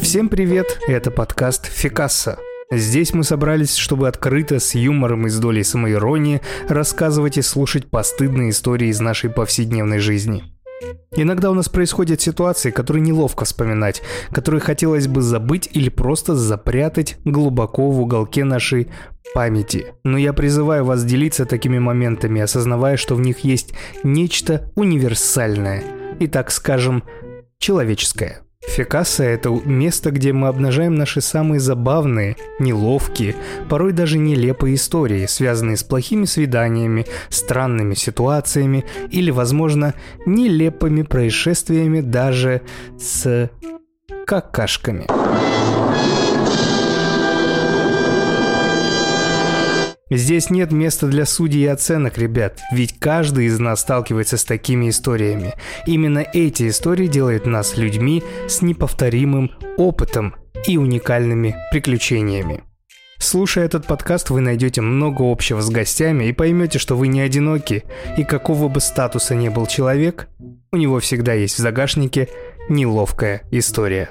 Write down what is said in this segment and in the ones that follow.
Всем привет, это подкаст «Фикасса». Здесь мы собрались, чтобы открыто, с юмором и с долей самоиронии рассказывать и слушать постыдные истории из нашей повседневной жизни. Иногда у нас происходят ситуации, которые неловко вспоминать, которые хотелось бы забыть или просто запрятать глубоко в уголке нашей памяти. Но я призываю вас делиться такими моментами, осознавая, что в них есть нечто универсальное и, так скажем, человеческое. Фекаса – это место, где мы обнажаем наши самые забавные, неловкие, порой даже нелепые истории, связанные с плохими свиданиями, странными ситуациями или, возможно, нелепыми происшествиями даже с какашками. Здесь нет места для судей и оценок, ребят, ведь каждый из нас сталкивается с такими историями. Именно эти истории делают нас людьми с неповторимым опытом и уникальными приключениями. Слушая этот подкаст, вы найдете много общего с гостями и поймете, что вы не одиноки, и какого бы статуса ни был человек, у него всегда есть в загашнике неловкая история.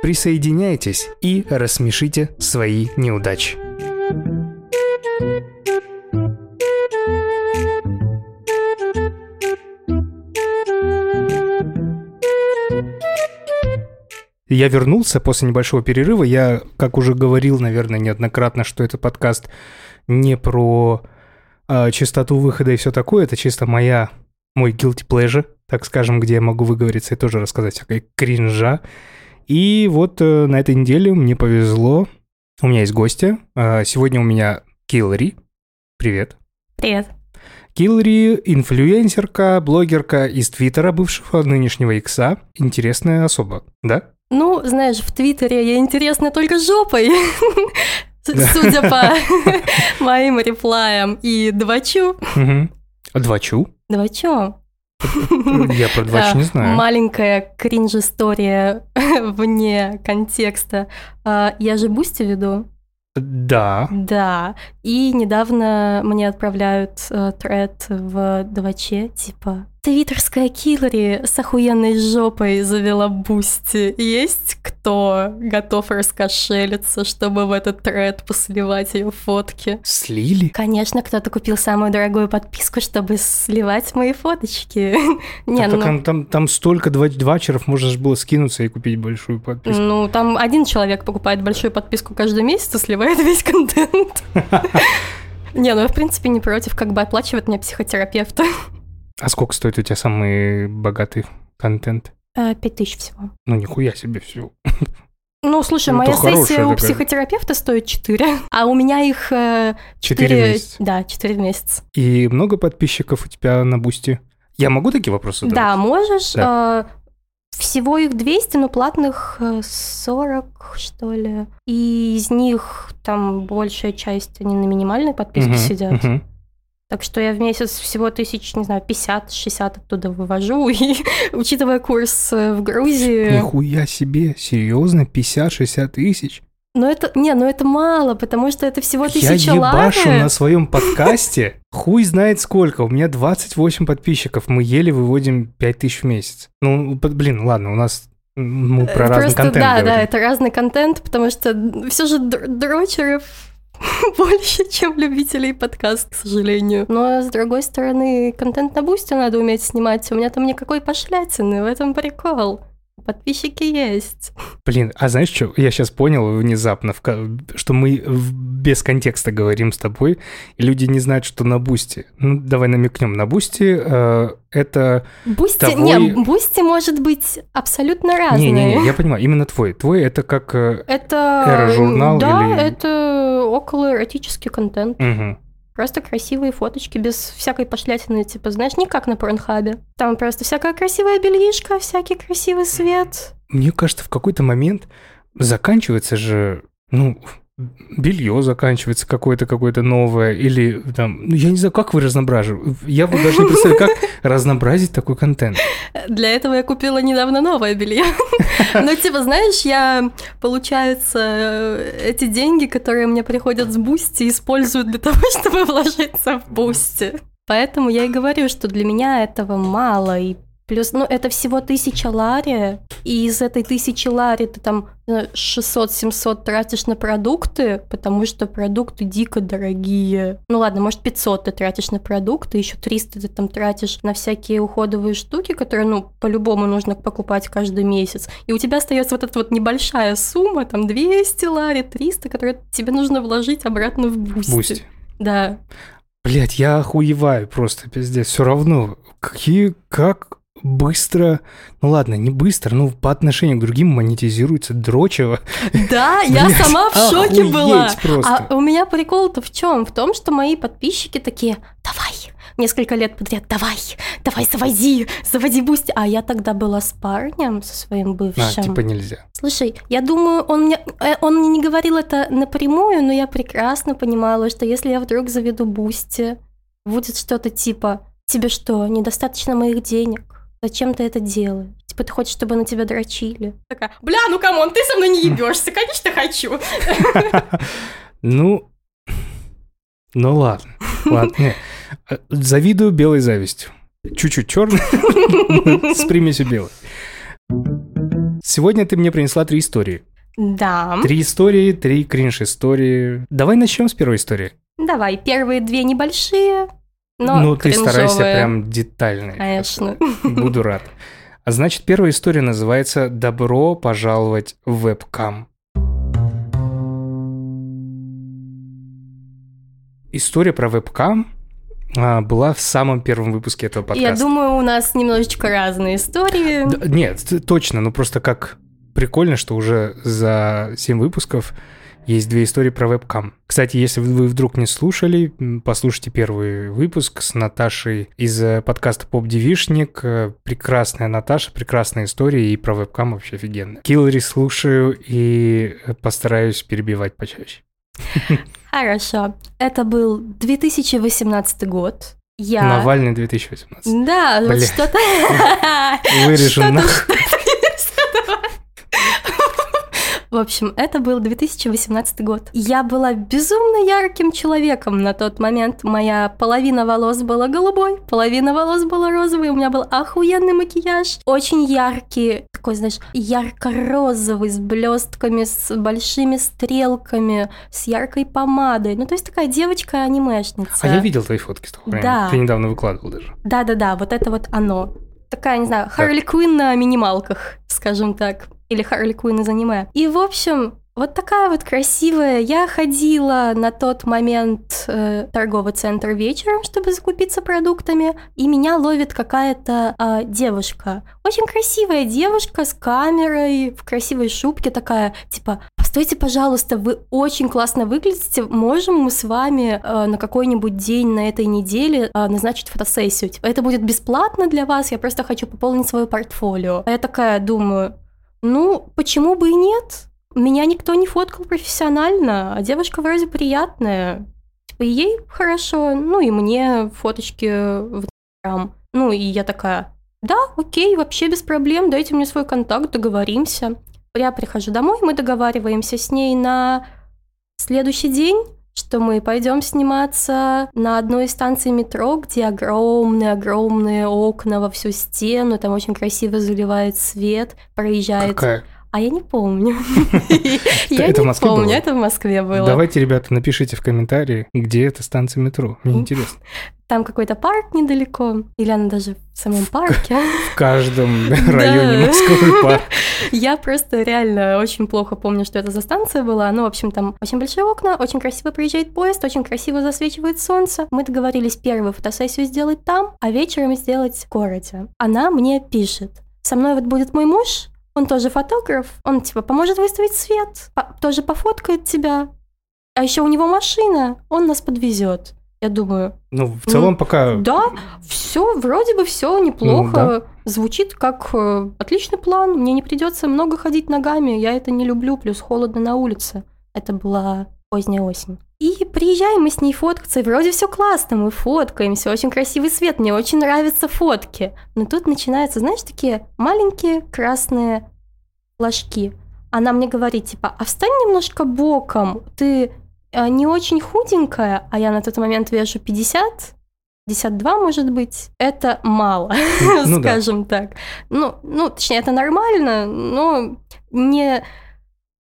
Присоединяйтесь и рассмешите свои неудачи. Я вернулся после небольшого перерыва. Я, как уже говорил, наверное, неоднократно, что этот подкаст не про э, частоту выхода и все такое. Это чисто моя, мой guilty pleasure, так скажем, где я могу выговориться и тоже рассказать всякой кринжа. И вот э, на этой неделе мне повезло. У меня есть гости. Э, сегодня у меня Киллари. Привет. Привет. Киллари – инфлюенсерка, блогерка из Твиттера, бывшего нынешнего Икса. Интересная особа, да? Ну, знаешь, в Твиттере я интересна только жопой. Судя по моим реплаям и двачу. Двачу? Двачу. Я про двач не знаю. Маленькая кринж-история вне контекста. А, я же Boosty веду. Да. Да. И недавно мне отправляют э, тред в дваче, типа Твиттерская Киллари с охуенной жопой завела Boosty. Есть кто готов раскошелиться, чтобы в этот тред посливать ее фотки? Слили? Конечно, кто-то купил самую дорогую подписку, чтобы сливать мои фоточки. Не, ну... там, там, столько двачеров, можно же было скинуться и купить большую подписку. Ну, там один человек покупает большую подписку каждый месяц и сливает весь контент. Не, ну я в принципе не против, как бы оплачивать мне психотерапевта. А сколько стоит у тебя самый богатый контент? Э, пять тысяч всего. Ну, нихуя себе всего. Ну, слушай, ну, моя сессия у психотерапевта стоит 4, а у меня их 4, 4 месяца. Да, 4 месяца. И много подписчиков у тебя на Бусти? Я могу такие вопросы задавать? Да, можешь. Да. Э, всего их 200, но платных 40, э, что ли. И из них там большая часть, они на минимальной подписке угу, сидят. Угу. Так что я в месяц всего тысяч, не знаю, 50-60 оттуда вывожу. И учитывая курс э, в Грузии... Нихуя себе, серьезно, 50-60 тысяч? Ну это, не, ну это мало, потому что это всего тысяча Я ебашу лари. на своем подкасте, хуй знает сколько, у меня 28 подписчиков, мы еле выводим 5 тысяч в месяц. Ну, блин, ладно, у нас мы про Просто, разный контент Да, говорим. да, это разный контент, потому что все же дрочеров больше, чем любителей подкаст, к сожалению. Но, с другой стороны, контент на бусте надо уметь снимать. У меня там никакой пошлятины, в этом прикол. Подписчики есть. Блин, а знаешь что? Я сейчас понял внезапно, что мы без контекста говорим с тобой, и люди не знают, что на Бусти. Ну, давай намекнем. На Бусти э, это Бусти, того... не, Бусти может быть абсолютно разный. Не-не-не, я понимаю, именно твой. Твой это как э, это... эро-журнал да, или... это около эротический контент. Угу. Просто красивые фоточки, без всякой пошлятины, типа, знаешь, не как на Порнхабе. Там просто всякая красивая бельишка, всякий красивый свет. Мне кажется, в какой-то момент заканчивается же, ну, белье заканчивается какое-то какое-то новое, или там, ну я не знаю, как вы разноображиваете. Я вот даже не представляю, как разнообразить такой контент. Для этого я купила недавно новое белье. Ну, типа, знаешь, я, получается, эти деньги, которые мне приходят с Бусти, использую для того, чтобы вложиться в Бусти. Поэтому я и говорю, что для меня этого мало, и Плюс, ну, это всего тысяча лари, и из этой тысячи лари ты там 600-700 тратишь на продукты, потому что продукты дико дорогие. Ну ладно, может 500 ты тратишь на продукты, еще 300 ты там тратишь на всякие уходовые штуки, которые, ну, по-любому нужно покупать каждый месяц. И у тебя остается вот эта вот небольшая сумма, там 200 лари, 300, которые тебе нужно вложить обратно в бусти. Бусти. Да. Блять, я охуеваю просто, пиздец. Все равно, какие, как быстро, ну ладно, не быстро, но по отношению к другим монетизируется дрочево. Да, я сама в шоке была. А у меня прикол-то в чем? В том, что мои подписчики такие, давай, несколько лет подряд, давай, давай, заводи, заводи бусти. А я тогда была с парнем, со своим бывшим. А, типа нельзя. Слушай, я думаю, он мне, э, он мне не говорил это напрямую, но я прекрасно понимала, что если я вдруг заведу бусти, будет что-то типа, тебе что, недостаточно моих денег? Зачем ты это делаешь? Типа ты хочешь, чтобы на тебя дрочили? Такая, бля, ну come on, ты со мной не ебешься, конечно, хочу. Ну, ну ладно, ладно. Э, завидую белой завистью. Чуть-чуть черной, с примесью белой. Сегодня ты мне принесла три истории. Да. Три истории, три кринж-истории. Давай начнем с первой истории. Давай, первые две небольшие, но ну, ты старайся прям детально. Конечно. Буду рад. А значит, первая история называется «Добро пожаловать в вебкам». История про вебкам а, была в самом первом выпуске этого подкаста. Я думаю, у нас немножечко разные истории. Да, нет, точно, ну просто как прикольно, что уже за 7 выпусков есть две истории про вебкам. Кстати, если вы вдруг не слушали, послушайте первый выпуск с Наташей из э, подкаста Поп Девишник. Э, прекрасная Наташа, прекрасная история, и про вебкам вообще офигенно. Киллери слушаю и постараюсь перебивать почаще. Хорошо. Это был 2018 год. Я... Навальный 2018. Да, вот что-то... Вырежем нахуй. В общем, это был 2018 год. Я была безумно ярким человеком на тот момент. Моя половина волос была голубой, половина волос была розовой. У меня был охуенный макияж. Очень яркий, такой, знаешь, ярко-розовый, с блестками, с большими стрелками, с яркой помадой. Ну, то есть такая девочка-анимешница. А я видел твои фотки с того времени. Да. Ты недавно выкладывал даже. Да-да-да, вот это вот оно такая, не знаю, Харли Квинн на минималках, скажем так или Харли Квинн из аниме. И, в общем, вот такая вот красивая. Я ходила на тот момент э, торговый центр вечером, чтобы закупиться продуктами, и меня ловит какая-то э, девушка. Очень красивая девушка с камерой, в красивой шубке такая, типа, постойте, пожалуйста, вы очень классно выглядите, можем мы с вами э, на какой-нибудь день на этой неделе э, назначить фотосессию? Типа, это будет бесплатно для вас, я просто хочу пополнить свое портфолио. А я такая думаю, ну, почему бы и нет? Меня никто не фоткал профессионально, а девушка вроде приятная. Типа, ей хорошо, ну и мне фоточки в. Ну и я такая, да, окей, вообще без проблем, дайте мне свой контакт, договоримся. Я прихожу домой, мы договариваемся с ней на следующий день, что мы пойдем сниматься на одной из станций метро, где огромные-огромные окна во всю стену, там очень красиво заливает свет, проезжает... Какая? А я не помню. Я не помню, это в Москве было. Давайте, ребята, напишите в комментарии, где эта станция метро. Мне интересно. Там какой-то парк недалеко, или она даже в самом парке. В каждом районе Москвы парк. Я просто реально очень плохо помню, что это за станция была. Ну, в общем, там очень большие окна, очень красиво приезжает поезд, очень красиво засвечивает солнце. Мы договорились первую фотосессию сделать там, а вечером сделать в городе. Она мне пишет. Со мной вот будет мой муж, он тоже фотограф, он типа поможет выставить свет, по тоже пофоткает тебя. А еще у него машина, он нас подвезет. Я думаю. Ну, в целом ну, пока. Да, все, вроде бы все неплохо. Ну, да. Звучит как э, отличный план. Мне не придется много ходить ногами. Я это не люблю, плюс холодно на улице. Это была поздняя осень. И приезжаем мы с ней фоткаться, и вроде все классно, мы фоткаемся, очень красивый свет, мне очень нравятся фотки. Но тут начинаются, знаешь, такие маленькие красные флажки. Она мне говорит, типа, а встань немножко боком, ты э, не очень худенькая, а я на тот момент вешу 50, 52, может быть, это мало, ну, скажем да. так. Ну, ну, точнее, это нормально, но не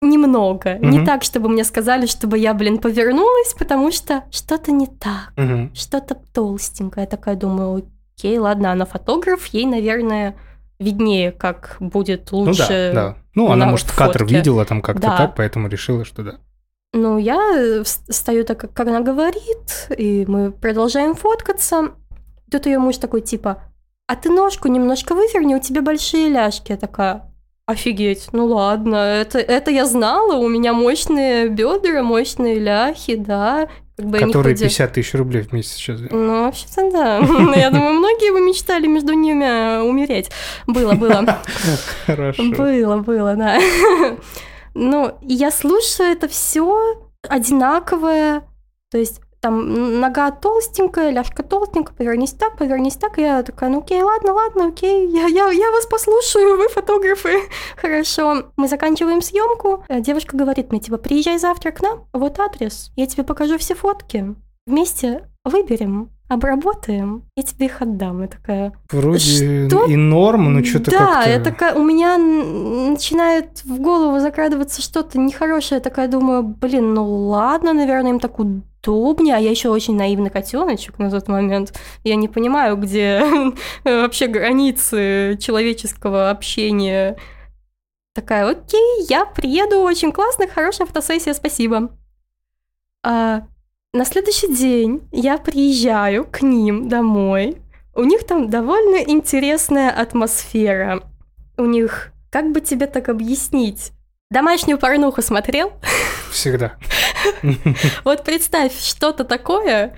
немного. Угу. Не так, чтобы мне сказали, чтобы я, блин, повернулась, потому что что-то не так, угу. что-то толстенькое. Я такая думаю, окей, ладно, она фотограф, ей, наверное, виднее, как будет лучше. Ну да, да. Ну, она, может, фотке. кадр видела там как-то да. так, поэтому решила, что да. Ну, я стою так, как она говорит, и мы продолжаем фоткаться. Тут ее муж такой, типа, а ты ножку немножко выверни, у тебя большие ляжки. Я такая, офигеть, ну ладно, это, это я знала, у меня мощные бедра, мощные ляхи, да. Как бы Которые 50 тысяч рублей в месяц сейчас. Ну, вообще-то да. Я думаю, многие бы мечтали между ними умереть. Было, было. Хорошо. Было, было, да. Ну, я слушаю это все одинаковое. То есть там нога толстенькая, ляжка толстенькая, повернись так, повернись так. И я такая, ну окей, ладно, ладно, окей, я, я, я вас послушаю, вы фотографы. Хорошо. Мы заканчиваем съемку. Э, девушка говорит мне, типа, приезжай завтра к нам, вот адрес, я тебе покажу все фотки. Вместе выберем, обработаем, я тебе их отдам. Я такая... Вроде что? и норм, но что-то да, как-то... я такая, у меня начинает в голову закрадываться что-то нехорошее. Я такая думаю, блин, ну ладно, наверное, им так удобнее. А я еще очень наивный котеночек на тот момент. Я не понимаю, где вообще границы человеческого общения. Такая, окей, я приеду, очень классно, хорошая фотосессия, спасибо. А, на следующий день я приезжаю к ним домой. У них там довольно интересная атмосфера. У них, как бы тебе так объяснить? Домашнюю порнуху смотрел? Всегда. Вот представь, что-то такое,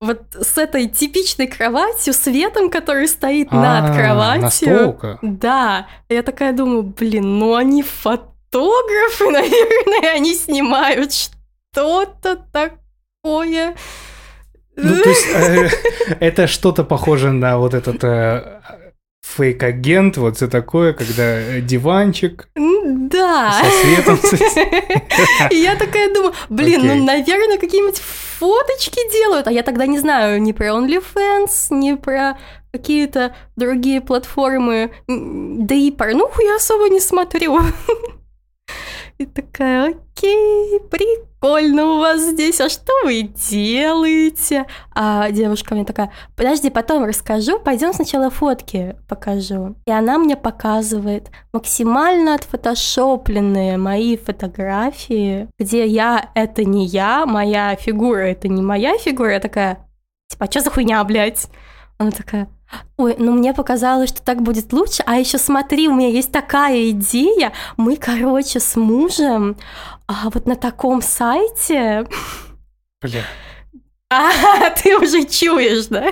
вот с этой типичной кроватью, светом, который стоит над кроватью. Да. Я такая думаю, блин, ну они фотографы, наверное, они снимают что-то такое такое. Ну, то есть, э, это что-то похоже на вот этот э, фейк-агент, вот все такое, когда диванчик. Да. Со светом. Я такая думаю, блин, ну, наверное, какие-нибудь фоточки делают. А я тогда не знаю ни про OnlyFans, ни про какие-то другие платформы. Да и порнуху я особо не смотрю. И такая, окей, прикольно у вас здесь, а что вы делаете? А девушка мне такая, подожди, потом расскажу, пойдем сначала фотки покажу. И она мне показывает максимально отфотошопленные мои фотографии, где я — это не я, моя фигура — это не моя фигура. Я такая, типа, а что за хуйня, блядь? Она такая, Ой, ну мне показалось, что так будет лучше. А еще смотри, у меня есть такая идея. Мы, короче, с мужем а, вот на таком сайте. Бля. А, ты уже чуешь, да?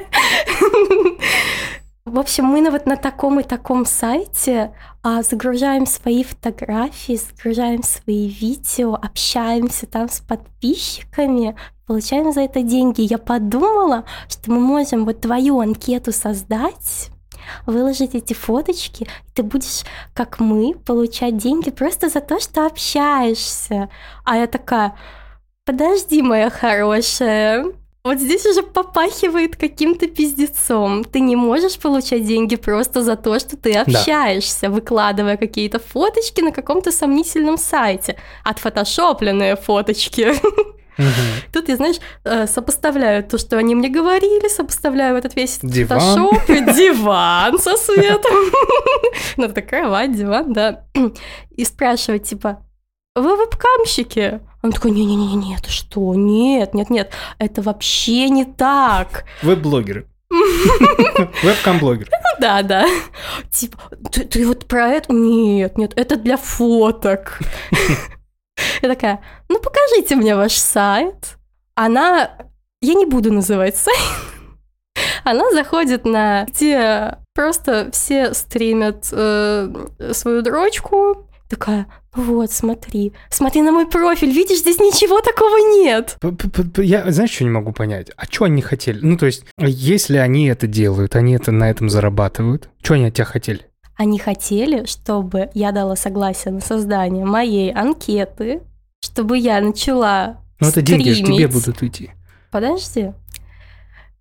В общем, мы на, вот на таком и таком сайте а, загружаем свои фотографии, загружаем свои видео, общаемся там с подписчиками, получаем за это деньги. Я подумала, что мы можем вот твою анкету создать, выложить эти фоточки, и ты будешь, как мы, получать деньги просто за то, что общаешься. А я такая, подожди, моя хорошая, вот здесь уже попахивает каким-то пиздецом. Ты не можешь получать деньги просто за то, что ты общаешься, да. выкладывая какие-то фоточки на каком-то сомнительном сайте. Отфотошопленные фоточки. Угу. Тут я, знаешь, э, сопоставляю то, что они мне говорили, сопоставляю этот весь диван. фотошоп, диван со светом. Ну, такая кровать, диван, да. И спрашивать, типа, вы вебкамщики? Он такой, не-не-не, это что? Нет, нет, нет, это вообще не так. Веб-блогеры. Вебкам-блогер. Да, да. Типа, ты, ты вот про это? Нет, нет, это для фоток. Я такая, ну покажите мне ваш сайт. Она, я не буду называть сайт. Она заходит на, где просто все стримят э, свою дрочку, Такая, вот, смотри, смотри на мой профиль, видишь, здесь ничего такого нет. Я, знаешь, что не могу понять? А что они хотели? Ну, то есть, если они это делают, они это на этом зарабатывают, что они от тебя хотели? Они хотели, чтобы я дала согласие на создание моей анкеты, чтобы я начала Ну, это деньги же тебе будут идти. Подожди.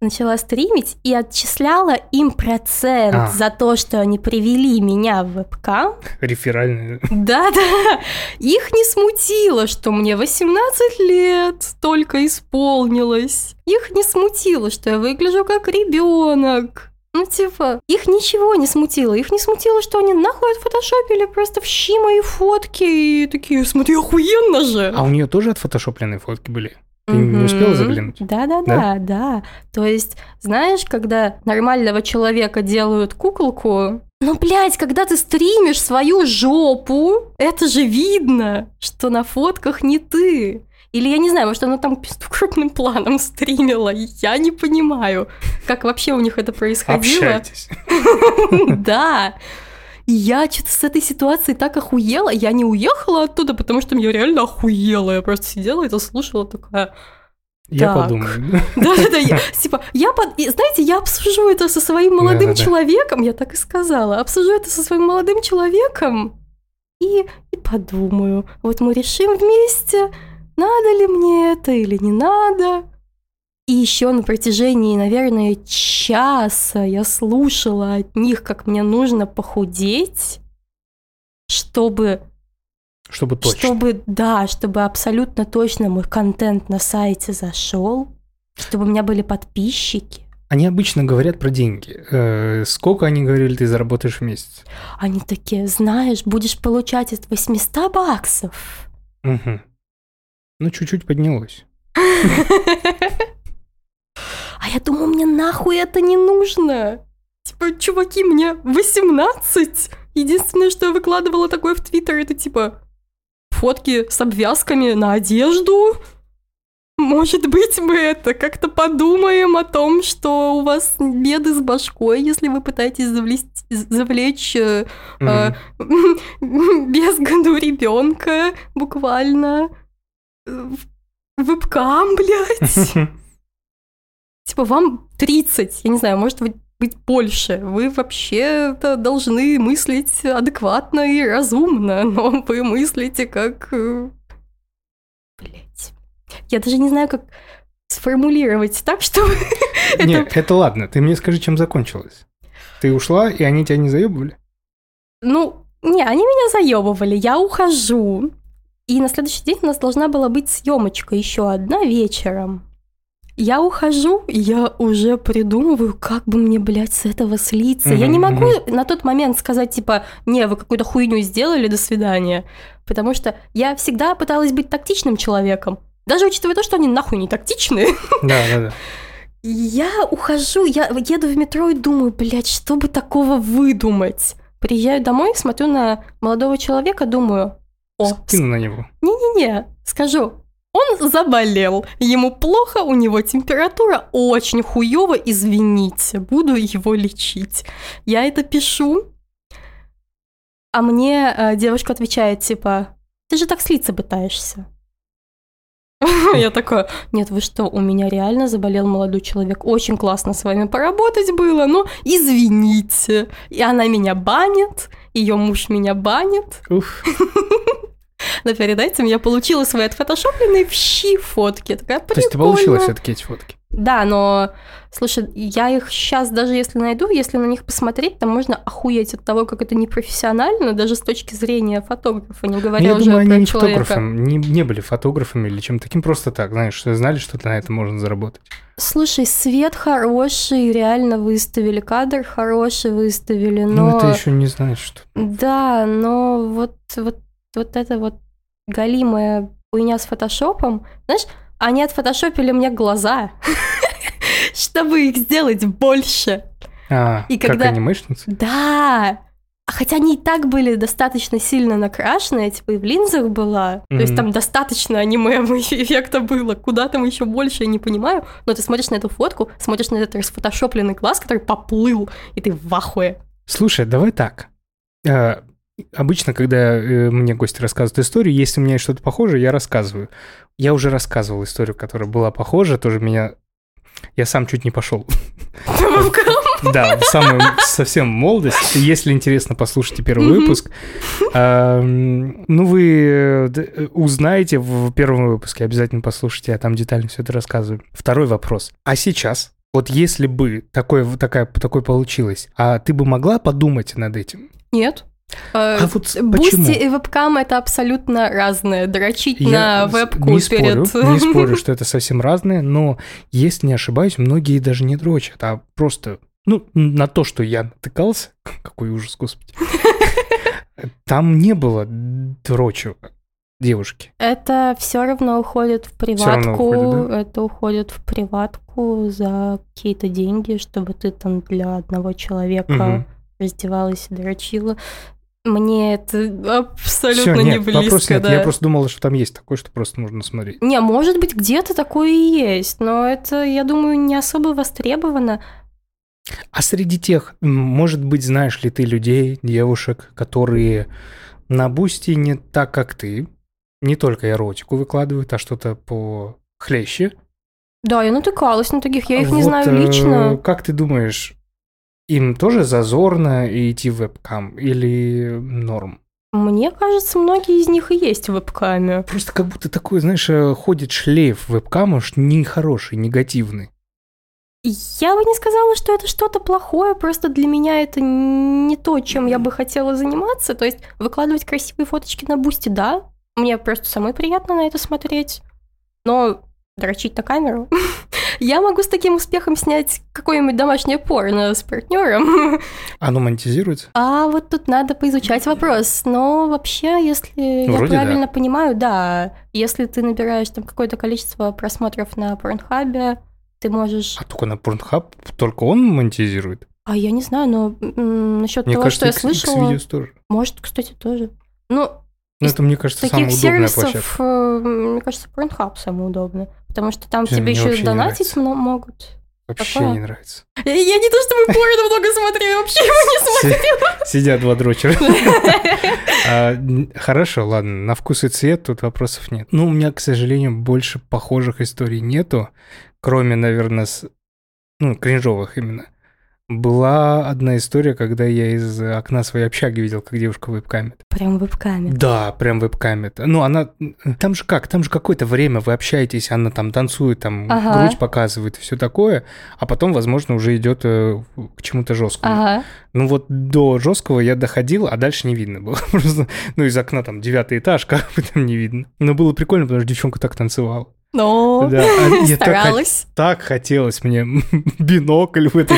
начала стримить и отчисляла им процент А. за то, что они привели меня в вебкам. Реферальный. Да-да, их не смутило, что мне 18 лет только исполнилось. Их не смутило, что я выгляжу как ребенок. Ну, типа, их ничего не смутило. Их не смутило, что они нахуй отфотошопили просто в щи мои фотки и такие, смотри, охуенно же. А у нее тоже отфотошопленные фотки были? Ты не успела заглянуть? Да, да, да, да. То есть, знаешь, когда нормального человека делают куколку, ну, блядь, когда ты стримишь свою жопу, это же видно, что на фотках не ты. Или я не знаю, может, она там крупным планом стримила. Я не понимаю, как вообще у них это происходило. Общайтесь. Да. И я что-то с этой ситуации так охуела. Я не уехала оттуда, потому что я реально охуела. Я просто сидела и это слушала такая... Я Так. подумаю. Да-да-да, я, типа, я, под- и, знаете, я обсужу это со своим молодым человеком, я так и сказала, обсужу это со своим молодым человеком и, и подумаю, вот мы решим вместе, надо ли мне это или не надо. И еще на протяжении, наверное, часа я слушала от них, как мне нужно похудеть, чтобы Чтобы точно. чтобы, да, чтобы абсолютно точно мой контент на сайте зашел, чтобы у меня были подписчики. Они обычно говорят про деньги. Э, Сколько они говорили, ты заработаешь в месяц? Они такие, знаешь, будешь получать от 800 баксов. Мгм. Ну, чуть-чуть поднялось. А я думаю, мне нахуй это не нужно. Типа, чуваки, мне 18. Единственное, что я выкладывала такое в Твиттер, это типа фотки с обвязками на одежду. Может быть, мы это как-то подумаем о том, что у вас беды с башкой, если вы пытаетесь завлечь, завлечь э, э, Мгм. без году ребенка, буквально. Э, Вебкам, блядь. Типа, вам 30, я не знаю, может быть, быть больше. Вы вообще-то должны мыслить адекватно и разумно, но вы мыслите как... Блять. Я даже не знаю, как сформулировать так, чтобы... это- Нет, это ладно. Ты мне скажи, чем закончилось. Ты ушла, и они тебя не заебывали? Ну, не, они меня заебывали, я ухожу. И на следующий день у нас должна была быть съемочка еще одна вечером. Я ухожу, я уже придумываю, как бы мне, блядь, с этого слиться. Я не могу на тот момент сказать, типа, не, вы какую-то хуйню сделали, до свидания. Потому что я всегда пыталась быть тактичным человеком. Даже учитывая то, что они нахуй не тактичные. Да, да, да. Я ухожу, я еду в метро и думаю, блядь, что бы такого выдумать? Приезжаю домой, смотрю на молодого человека, думаю, о, Скину на него. не-не-не, скажу, он заболел, ему плохо, у него температура очень хуёво, извините, буду его лечить. Я это пишу, а мне э, девушка отвечает, типа, ты же так слиться пытаешься. Я такая, нет, вы что, у меня реально заболел молодой человек, очень классно с вами поработать было, но извините. И она меня банит, ее муж меня банит, Уф. но перед этим я получила свои отфотошопленные в щи фотки. Такая, То есть ты получила «Прикольно». все-таки эти фотки? Да, но, слушай, я их сейчас даже если найду, если на них посмотреть, там можно охуеть от того, как это непрофессионально, даже с точки зрения фотографа, не Ну, говоря я уже думаю, они про не человека. фотографами, не, не были фотографами или чем-то таким, просто так, знаешь, знали, что на это можно заработать. Слушай, свет хороший, реально выставили, кадр хороший выставили, Ну, но... это еще не значит, что... Да, но вот, вот, вот это вот галимая хуйня с фотошопом, знаешь, они отфотошопили мне глаза, чтобы их сделать больше. А, И как когда- анимешницы? Да! А Хотя они и так были достаточно сильно накрашены, я типа и в линзах была. То есть там достаточно аниме эффекта было. Куда там еще больше, я не понимаю. Но ты смотришь на эту фотку, смотришь на этот расфотошопленный глаз, который поплыл, и ты в ахуе. Слушай, давай так. Э, Обычно, когда э, мне гости рассказывают историю, если у меня есть что-то похожее, я рассказываю. Я уже рассказывал историю, которая была похожа, тоже меня... Я сам чуть не пошел. Да, в самую совсем молодость. Если интересно, послушайте первый выпуск. Ну, вы э, узнаете в первом выпуске, обязательно послушайте, я там детально все это рассказываю. Второй вопрос. А сейчас, Вот если бы такое, такая, такое получилось, а ты бы могла подумать над этим? Нет. А вот Бусти и вебкам это абсолютно разное. Дрочить Я на вебку не спорю, перед... не спорю, что это совсем разное, но если не ошибаюсь, многие даже не дрочат, а просто, ну, на то, что я натыкался, какой ужас, господи, там не было дрочу девушки. Это все равно уходит в приватку. уходит, Это уходит в приватку за какие-то деньги, чтобы ты там для одного человека Мгм. раздевалась и дрочила. Мне это Всё, абсолютно не нет, вопрос близко, нет. да. Я просто думал, что там есть такое, что просто нужно смотреть. Не, может быть, где-то такое и есть, но это, я думаю, не особо востребовано. А среди тех, может быть, знаешь ли ты людей, девушек, которые на бусти не так, как ты, не только эротику выкладывают, а что-то похлеще? Да, я натыкалась на таких, я их не Вот, знаю э, лично. Как ты думаешь, им тоже зазорно идти в вебкам или норм? Мне кажется, многие из них и есть в вебкаме. Просто как будто такой, знаешь, э, ходит шлейф вебкама, уж нехороший, негативный. Я бы не сказала, что это что-то плохое, просто для меня это не то, чем я бы хотела заниматься. То есть выкладывать красивые фоточки на бусте, да, мне просто самой приятно на это смотреть. Но дрочить на камеру. Я могу с таким успехом снять какое-нибудь домашнее порно с партнером. Оно монетизируется? А вот тут надо поизучать вопрос. Но вообще, если Вроде я да. правильно понимаю, да, если ты набираешь там какое-то количество просмотров на порнхабе, ты можешь... А только на Pornhub только он монетизирует? А я не знаю, но м, насчет Мне того, кажется, что я слышала, тоже. может, кстати, тоже. Ну, Ну, Из это, мне кажется, таких удобная площадка. э, мне кажется, Pornhub самый удобный. Потому что там Блин, тебе еще и донатить могут. Вообще Какое? не нравится. Я, я не то чтобы порно много смотрю, я вообще его не Си- Сидят два дрочера. Хорошо, ладно, на вкус и цвет тут вопросов нет. Ну, у меня, к сожалению, больше похожих историй нету, кроме, наверное, ну, кринжовых именно. Была одна история, когда я из окна своей общаги видел, как девушка вебкамит. Прям в вебкаме. Да, прям вебкамит. Ну, она... Там же как? Там же какое-то время вы общаетесь, она там танцует, там Ага. грудь показывает и все такое, а потом, возможно, уже идет э, к чему-то жесткому. Ага. Ну вот до жесткого я доходил, а дальше не видно было. Просто, ну, из окна там девятый этаж, как бы там не видно. Но было прикольно, потому что девчонка так танцевала. Ну, Да, а я так, старалась. так хотелось мне бинокль в этой...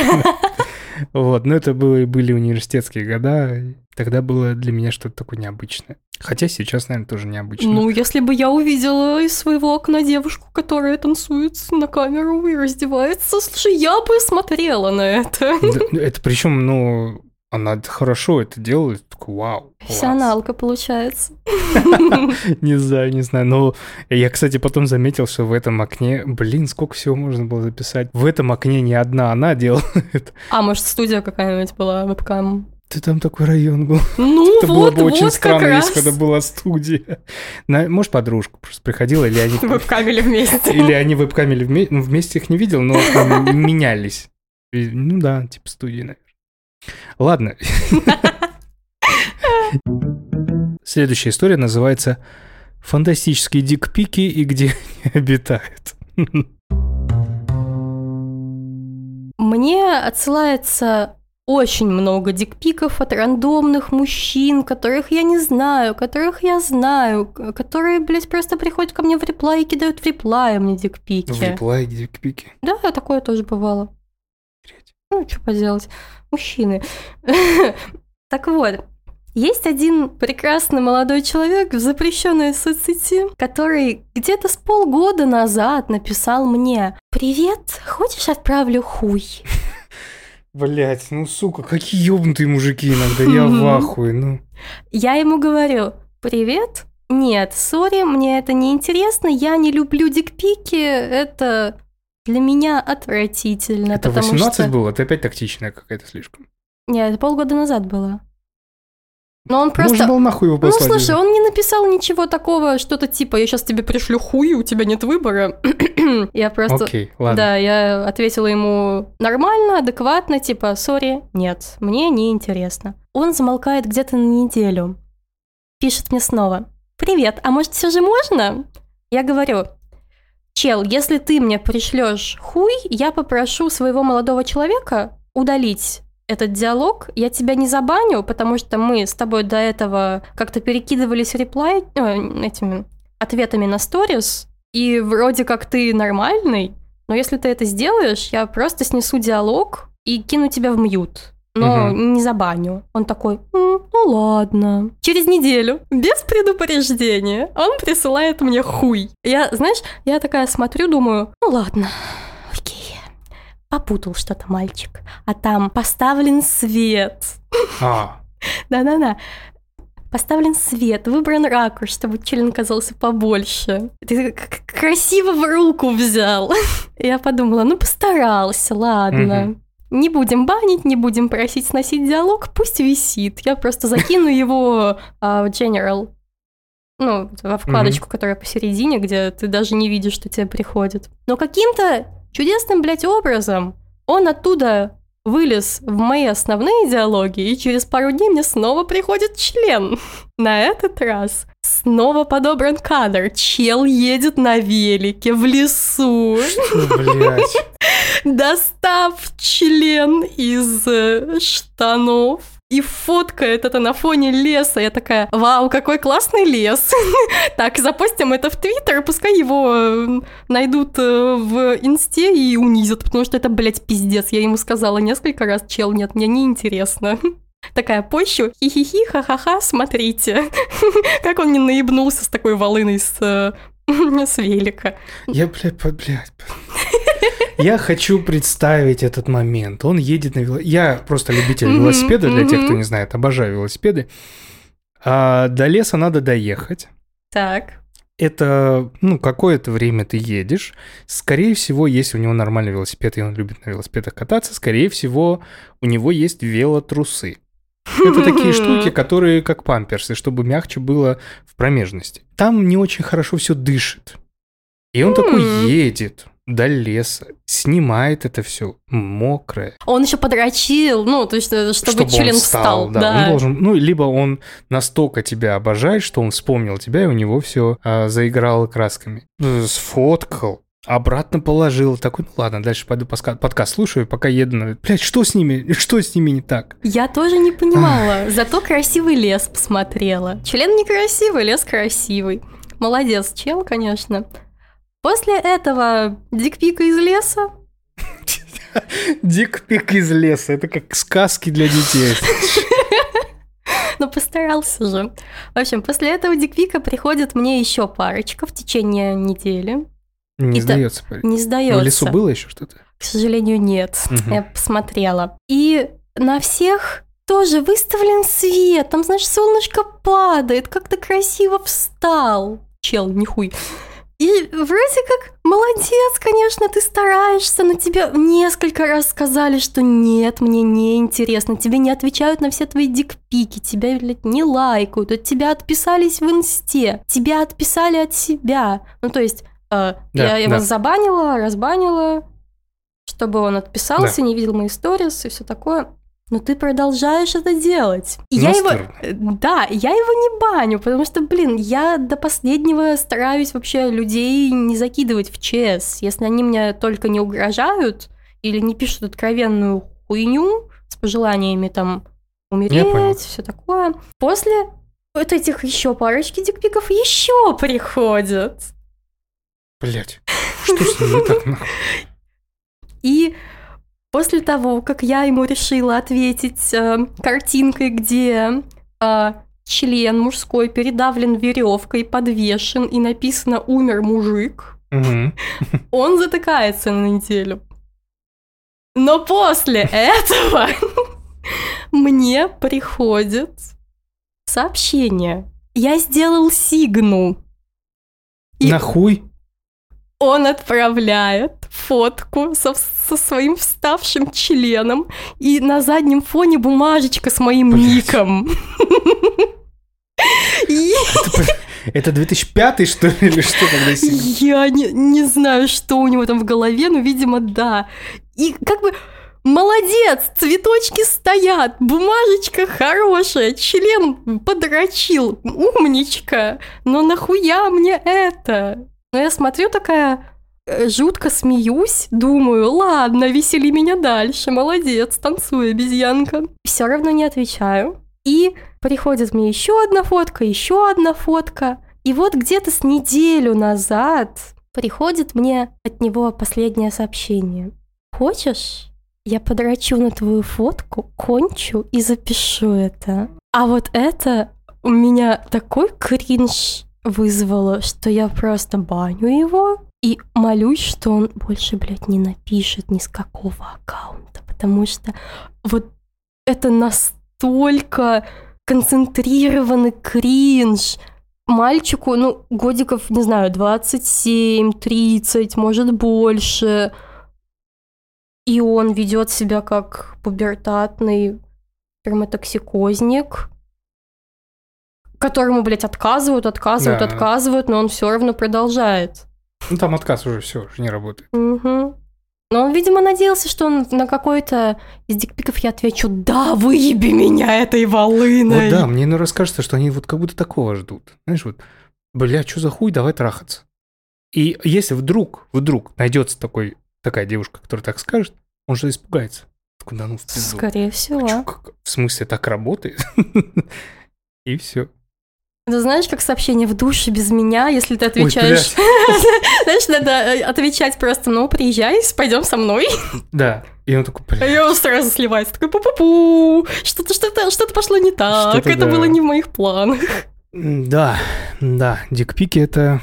Вот, но это были, были университетские года, тогда было для меня что-то такое необычное. Хотя сейчас, наверное, тоже необычно. Ну, если бы я увидела из своего окна девушку, которая танцует на камеру и раздевается, слушай, я бы смотрела на это. Да, это причем, ну, она хорошо это делает, такой, вау. класс. Профессионалка получается. Не знаю, не знаю. Но я, кстати, потом заметил, что в этом окне, блин, сколько всего можно было записать. В этом окне не одна она делала это. А, может, студия какая-нибудь была вебкам? Ты там такой район был. Ну, Это было вот, бы очень вот странно, как если бы это была студия. На- Может, подружка просто приходила, или они... Вебкамили вместе. Или они вебкамили вместе. Ну, вместе их не видел, но менялись. Ну да, типа студии, наверное. Ладно. Следующая история называется «Фантастические дикпики и где они обитают». Мне отсылается очень много дикпиков от рандомных мужчин, которых я не знаю, которых я знаю, которые, блядь, просто приходят ко мне в реплай и кидают в реплай мне дикпики. В реплай дикпики. Да, такое тоже бывало. Ну, что поделать. Мужчины. Так вот, есть один прекрасный молодой человек в запрещенной соцсети, который где-то с полгода назад написал мне «Привет, хочешь отправлю хуй?» Блять, ну сука, какие ёбнутые мужики иногда, я в ахуе, ну. Я ему говорю «Привет, нет, сори, мне это не интересно, я не люблю дикпики, это для меня отвратительно, Это потому 18 что...» было, это опять тактичная какая-то слишком. Нет, это полгода назад было. Но он просто... Можно было нахуй его Ну, послать. слушай, он не написал ничего такого, что-то типа «я сейчас тебе пришлю хуй, у тебя нет выбора». я просто... Окей, ладно. Да, я ответила ему нормально, адекватно, типа «сори, нет, мне не интересно». Он замолкает где-то на неделю. Пишет мне снова «Привет, а может все же можно?» Я говорю чел, если ты мне пришлешь хуй, я попрошу своего молодого человека удалить этот диалог, я тебя не забаню, потому что мы с тобой до этого как-то перекидывались реплай, э, этими ответами на сторис, и вроде как ты нормальный, но если ты это сделаешь, я просто снесу диалог и кину тебя в мьют. Но угу. не забаню. Он такой, ну ладно. Через неделю, без предупреждения, он присылает мне хуй. Я, знаешь, я такая смотрю, думаю, ну ладно, окей. Попутал что-то мальчик. А там поставлен свет. А. Да-да-да поставлен свет, выбран ракурс, чтобы член казался побольше. Ты красиво в руку взял. Я подумала, ну постарался, ладно. Не будем банить, не будем просить сносить диалог, пусть висит. Я просто закину его в General. Ну, во вкладочку, mm-hmm. которая посередине, где ты даже не видишь, что тебе приходит. Но каким-то чудесным, блядь, образом он оттуда вылез в мои основные диалоги, и через пару дней мне снова приходит член. На этот раз снова подобран кадр. Чел едет на велике в лесу. Что, блядь? Достав член из э, штанов и фоткает это на фоне леса. Я такая, вау, какой классный лес. так, запостим это в Твиттер, пускай его э, найдут э, в Инсте и унизят, потому что это, блядь, пиздец. Я ему сказала несколько раз, чел, нет, мне не интересно. Такая пощу, хи-хи-хи, ха-ха-ха, смотрите. как он не наебнулся с такой волыной с, с велика. Я, блядь, блядь. Я хочу представить этот момент. Он едет на велосипеде. Я просто любитель велосипеда, для тех, кто не знает, обожаю велосипеды. А до леса надо доехать. Так. Это, ну, какое-то время ты едешь. Скорее всего, если у него нормальный велосипед, и он любит на велосипедах кататься, скорее всего, у него есть велотрусы. Это такие штуки, которые как памперсы, чтобы мягче было в промежности. Там не очень хорошо все дышит. И он такой едет до леса, снимает это все мокрое. Он еще подрочил, ну, то есть, чтобы, чтобы член он встал. встал да. да. Он должен, ну, либо он настолько тебя обожает, что он вспомнил тебя, и у него все а, заиграло красками. Сфоткал, обратно положил. Такой, ну ладно, дальше пойду подкаст, слушаю, пока еду. Блять, что с ними? Что с ними не так? Я тоже не понимала. Зато красивый лес посмотрела. Член некрасивый, лес красивый. Молодец, чел, конечно. После этого дикпик из леса. Дикпик из леса. Это как сказки для детей. Ну, постарался же. В общем, после этого дикпика приходит мне еще парочка в течение недели. Не сдается. Не сдается. В лесу было еще что-то? К сожалению, нет. Я посмотрела. И на всех тоже выставлен свет. Там, знаешь, солнышко падает. Как-то красиво встал. Чел, нихуй. И вроде как, молодец, конечно, ты стараешься, но тебе несколько раз сказали, что нет, мне не интересно, тебе не отвечают на все твои дикпики, тебя, блядь, не лайкают, от тебя отписались в инсте, тебя отписали от себя. Ну, то есть, э, да, я его да. забанила, разбанила, чтобы он отписался, да. не видел мои сторис и все такое но ты продолжаешь это делать. И я его, да, я его не баню, потому что, блин, я до последнего стараюсь вообще людей не закидывать в ЧС. Если они мне только не угрожают или не пишут откровенную хуйню с пожеланиями там умереть, все такое. После вот этих еще парочки дикпиков еще приходят. Блять, что с ними так нахуй? И После того, как я ему решила ответить э, картинкой, где э, член мужской передавлен веревкой, подвешен и написано «Умер мужик», он затыкается на неделю. Но после этого мне приходит сообщение. Я сделал сигну. И... Нахуй? Он отправляет фотку со, со своим вставшим членом, и на заднем фоне бумажечка с моим Блять. ником. Это 2005 что ли, или что тогда Я не, не знаю, что у него там в голове, но, видимо, да. И как бы Молодец, цветочки стоят, бумажечка хорошая, член подрочил, умничка. Но нахуя мне это? Но я смотрю такая, э, жутко смеюсь, думаю, ладно, весели меня дальше, молодец, танцуй, обезьянка. Все равно не отвечаю. И приходит мне еще одна фотка, еще одна фотка. И вот где-то с неделю назад приходит мне от него последнее сообщение. Хочешь, я подрачу на твою фотку, кончу и запишу это. А вот это у меня такой кринж вызвало, что я просто баню его и молюсь, что он больше, блядь, не напишет ни с какого аккаунта, потому что вот это настолько концентрированный кринж. Мальчику, ну, годиков, не знаю, 27, 30, может, больше. И он ведет себя как пубертатный термотоксикозник, которому, блядь, отказывают, отказывают, да. отказывают, но он все равно продолжает. Ну, там отказ уже все, уже не работает. Угу. Но он, видимо, надеялся, что он на какой-то из дикпиков я отвечу «Да, выеби меня этой волыной!» Вот да, мне ну расскажется, что они вот как будто такого ждут. Знаешь, вот, бля, что за хуй, давай трахаться. И если вдруг, вдруг найдется такой, такая девушка, которая так скажет, он же испугается. Куда ну в пизду. Скорее всего. Чё, как, в смысле, так работает? И все. Ты знаешь, как сообщение в душе без меня, если ты отвечаешь... Знаешь, надо э, отвечать просто, ну, приезжай, пойдем со мной. Да. И он такой, блядь. И он сразу сливается, такой, пу-пу-пу, что-то, что-то, что-то пошло не так, это было не в моих планах. Да, да, дикпики это...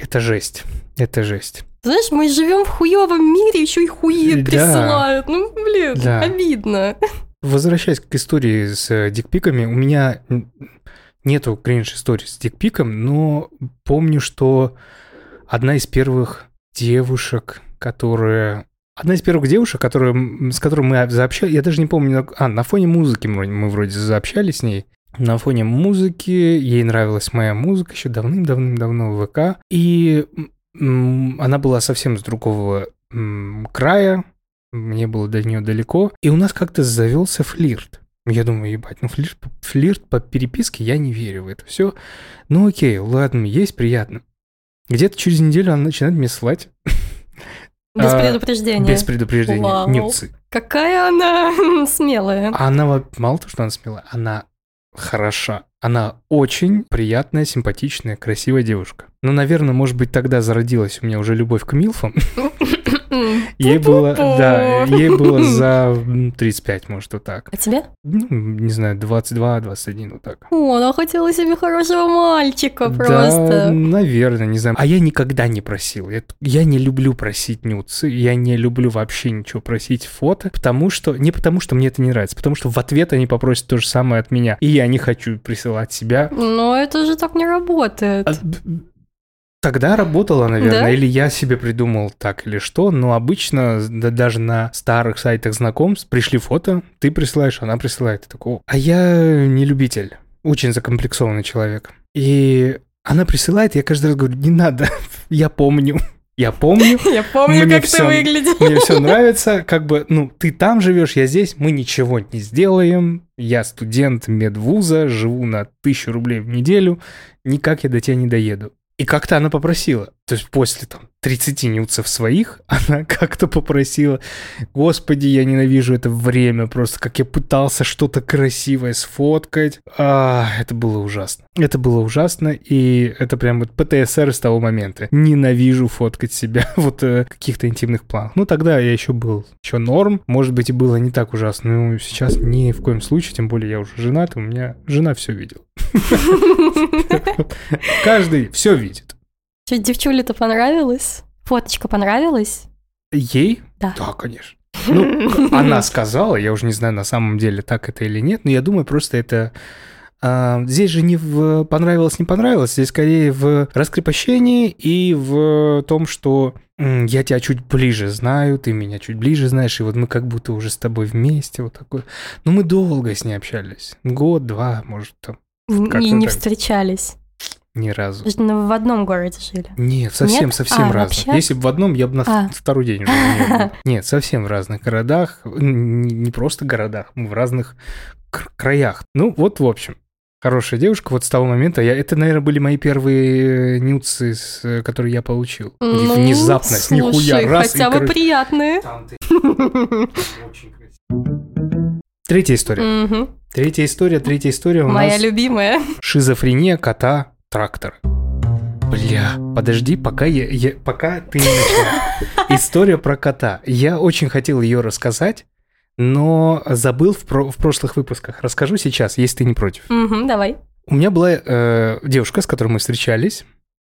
Это жесть. Это жесть. Знаешь, мы живем в хуевом мире, еще и хуи да. присылают. Ну, блин, да. обидно. Возвращаясь к истории с э, дикпиками, у меня нету кринж-истории с дикпиком, но помню, что одна из первых девушек, которая... Одна из первых девушек, которые, с которой мы заобщались, я даже не помню, а, на фоне музыки мы, мы вроде заобщались с ней, на фоне музыки, ей нравилась моя музыка еще давным-давным-давно в ВК, и она была совсем с другого края, мне было до нее далеко, и у нас как-то завелся флирт. Я думаю, ебать, ну флирт, флирт по переписке, я не верю в это все. Ну окей, ладно, есть приятно. Где-то через неделю она начинает мне слать. Без а, предупреждения. Без предупреждения. Вау. Нюцы. Какая она смелая. Она, мало того, что она смелая, она хороша. Она очень приятная, симпатичная, красивая девушка. Ну, наверное, может быть, тогда зародилась у меня уже любовь к Милфам. Ей было, да, ей было за 35, может, вот так. А тебе? Ну, не знаю, 22, 21, вот так. О, она хотела себе хорошего мальчика просто. Да, наверное, не знаю. А я никогда не просил. Я, я не люблю просить нюцы, я не люблю вообще ничего просить фото, потому что, не потому что мне это не нравится, потому что в ответ они попросят то же самое от меня, и я не хочу присылать себя. Но это же так не работает. А, Тогда работало, наверное, да? или я себе придумал так или что, но обычно да, даже на старых сайтах знакомств пришли фото, ты присылаешь, она присылает, ты такой, а я не любитель, очень закомплексованный человек. И она присылает, я каждый раз говорю, не надо, я помню. Я помню. Я помню, как все, ты выглядел. Мне все нравится. Как бы, ну, ты там живешь, я здесь, мы ничего не сделаем. Я студент медвуза, живу на тысячу рублей в неделю. Никак я до тебя не доеду. И как-то она попросила, то есть после там 30 нюцев своих, она как-то попросила, господи, я ненавижу это время, просто как я пытался что-то красивое сфоткать. А, это было ужасно. Это было ужасно, и это прям вот ПТСР с того момента. Ненавижу фоткать себя вот э, каких-то интимных планах. Ну, тогда я еще был, еще норм, может быть, и было не так ужасно, но сейчас ни в коем случае, тем более я уже женат, у меня жена все видела. Каждый все видит. Что, девчуле-то понравилось? Фоточка понравилась? Ей? Да. Да, конечно. Ну, она сказала, я уже не знаю, на самом деле так это или нет, но я думаю, просто это... А, здесь же не в понравилось, не понравилось, здесь скорее в раскрепощении и в том, что я тебя чуть ближе знаю, ты меня чуть ближе знаешь, и вот мы как будто уже с тобой вместе, вот такой. Ну, мы долго с ней общались. Год, два, может, там. И не так. встречались. Ни разу. В одном городе жили? Нет, совсем, Нет? совсем а, разных. Вообще? Если бы в одном, я бы на а. второй день уже не был. Нет, совсем в разных городах. Не просто городах, мы в разных краях. Ну, вот, в общем. Хорошая девушка. Вот с того момента я... Это, наверное, были мои первые нюцы, с- которые я получил. Ну, Внезапно, с нихуя, слушай, раз хотя и, бы короче, приятные. там ты. Очень красиво. Третья история. Мгм. Третья история, третья история у Моя нас любимая. шизофрения кота трактора. Бля, подожди, пока я, я- пока ты не начала. История про кота. Я очень хотел ее рассказать, но забыл в, про- в прошлых выпусках. Расскажу сейчас, если ты не против. Мгм, Давай. У меня была э, девушка, с которой мы встречались,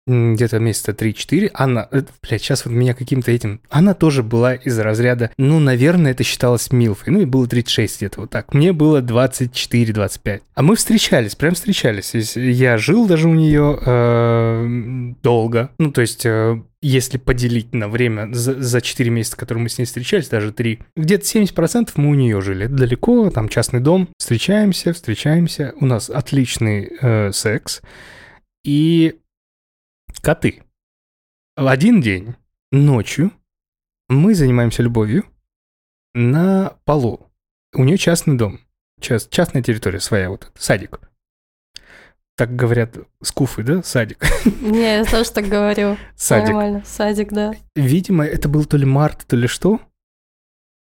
где-то месяца 3-4. Она, э, блядь, сейчас вот меня каким-то этим... Она тоже была из разряда, ну, наверное, это считалось милфой. Ну, и было 36 где-то вот так. Мне было 24-25. А мы встречались, прям встречались. Я жил даже у нее э, долго. Ну, то есть... э, если поделить на время за, за 4 месяца, которые мы с ней встречались, даже 3, где-то 70% мы у нее жили. Далеко, там частный дом. Встречаемся, встречаемся. У нас отличный э, секс. И коты. В один день, ночью, мы занимаемся любовью на полу. У нее частный дом. Част, частная территория своя, вот садик. Так говорят скуфы, да? Садик. Не, я тоже так говорю. Садик. Нормально. Садик, да. Видимо, это был то ли март, то ли что.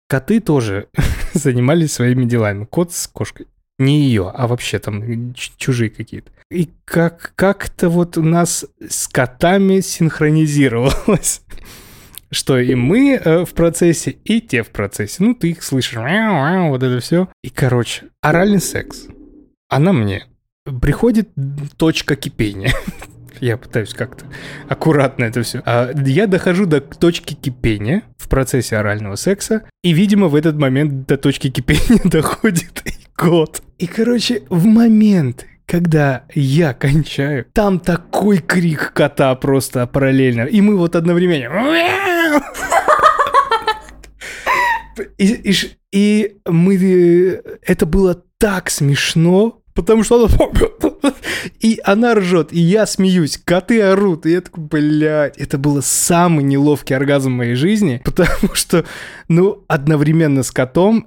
Коты тоже занимались своими делами. Кот с кошкой. Не ее, а вообще там ч- чужие какие-то. И как, как-то вот у нас с котами синхронизировалось. Что и мы э, в процессе, и те в процессе. Ну, ты их слышишь. Вот это все. И, короче, оральный секс. Она мне. Приходит точка кипения. Я пытаюсь как-то аккуратно это все. я дохожу до точки кипения в процессе орального секса, и, видимо, в этот момент до точки кипения доходит и кот. И, короче, в момент, когда я кончаю, там такой крик кота просто параллельно, и мы вот одновременно... И, и и мы... Это было так смешно, потому что она... И она ржет, и я смеюсь, коты орут, и я такой, блядь, это было самый неловкий оргазм в моей жизни, потому что, ну, одновременно с котом,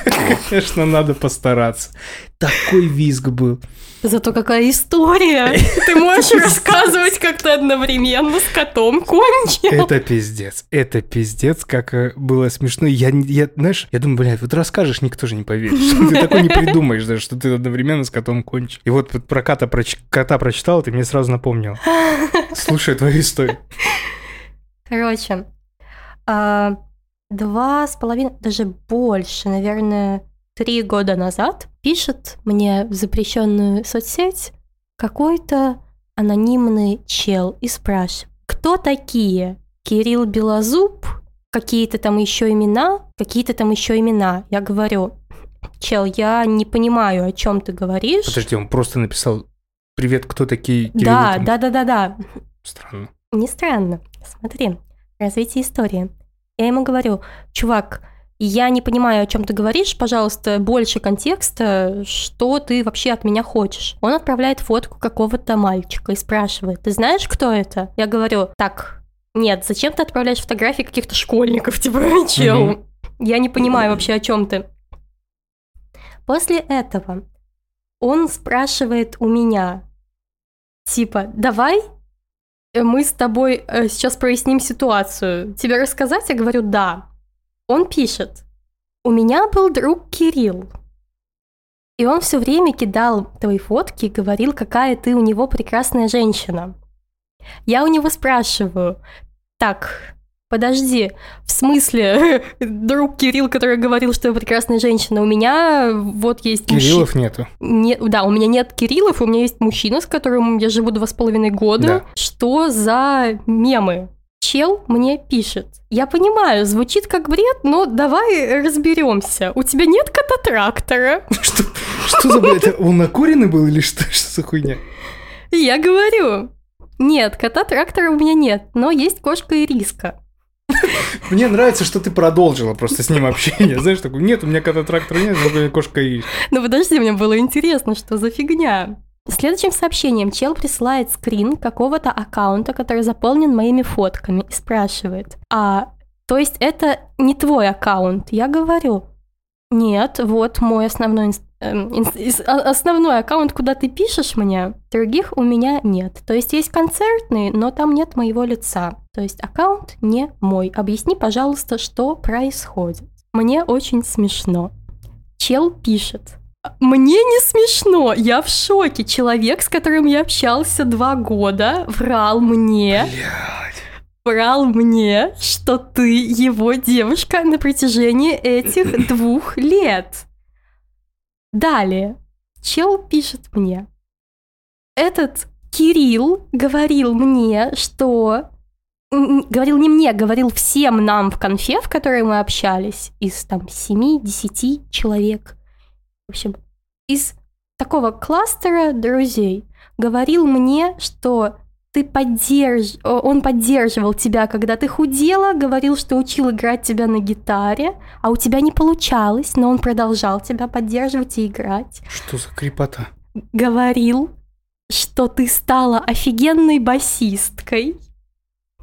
конечно, надо постараться. Такой визг был. Зато какая история. Ты можешь рассказывать, как ты одновременно с котом кончил. Это пиздец. Это пиздец, как э, было смешно. Я, я, знаешь, я думаю, блядь, вот расскажешь, никто же не поверит. Что ты такой не придумаешь даже, что ты одновременно с котом кончишь. И вот про кота, проч- кота прочитал, ты мне сразу напомнил. Слушай твою историю. Короче, а, два с половиной, даже больше, наверное, три года назад пишет мне в запрещенную соцсеть какой-то анонимный чел и спрашивает, кто такие? Кирилл Белозуб? Какие-то там еще имена? Какие-то там еще имена? Я говорю, чел, я не понимаю, о чем ты говоришь. Подожди, он просто написал «Привет, кто такие Кирилл?» да, там?» да, да, да, да. Странно. Не странно. Смотри, развитие истории. Я ему говорю, чувак, я не понимаю, о чем ты говоришь, пожалуйста, больше контекста, что ты вообще от меня хочешь. Он отправляет фотку какого-то мальчика и спрашивает, ты знаешь, кто это? Я говорю, так, нет, зачем ты отправляешь фотографии каких-то школьников, типа, чел? Мгм. Я не понимаю вообще, о чем ты. После этого он спрашивает у меня, типа, давай мы с тобой э, сейчас проясним ситуацию. Тебе рассказать? Я говорю, да. Он пишет, у меня был друг Кирилл. И он все время кидал твои фотки и говорил, какая ты у него прекрасная женщина. Я у него спрашиваю, так, подожди, в смысле, друг Кирилл, который говорил, что я прекрасная женщина, у меня вот есть мужчина. Кириллов нету. Не- да, у меня нет Кириллов, у меня есть мужчина, с которым я живу два с половиной года. Да. Что за мемы? Чел мне пишет. Я понимаю, звучит как бред, но давай разберемся. У тебя нет кота-трактора? Что, что за, это он накуренный был или что, что за хуйня? И Я говорю, нет, кота-трактора у меня нет, но есть кошка и риска. Мне нравится, что ты продолжила просто с ним общение. Знаешь, такой, нет, у меня кота-трактора нет, но у меня кошка есть. Ну подожди, мне было интересно, что за фигня. Следующим сообщением чел присылает скрин какого-то аккаунта, который заполнен моими фотками и спрашивает, а то есть это не твой аккаунт? Я говорю, нет, вот мой основной эм, основной аккаунт, куда ты пишешь мне, других у меня нет. То есть есть концертный, но там нет моего лица. То есть аккаунт не мой. Объясни, пожалуйста, что происходит. Мне очень смешно. Чел пишет. Мне не смешно, я в шоке. Человек, с которым я общался два года, врал мне. Блядь. Врал мне, что ты его девушка на протяжении этих двух лет. Далее. Чел пишет мне. Этот Кирилл говорил мне, что... Говорил не мне, говорил всем нам в конфе, в которой мы общались, из там 7-10 человек. В общем, из такого кластера друзей говорил мне, что ты поддерж... он поддерживал тебя, когда ты худела, говорил, что учил играть тебя на гитаре, а у тебя не получалось, но он продолжал тебя поддерживать и играть. Что за крепота? Говорил, что ты стала офигенной басисткой.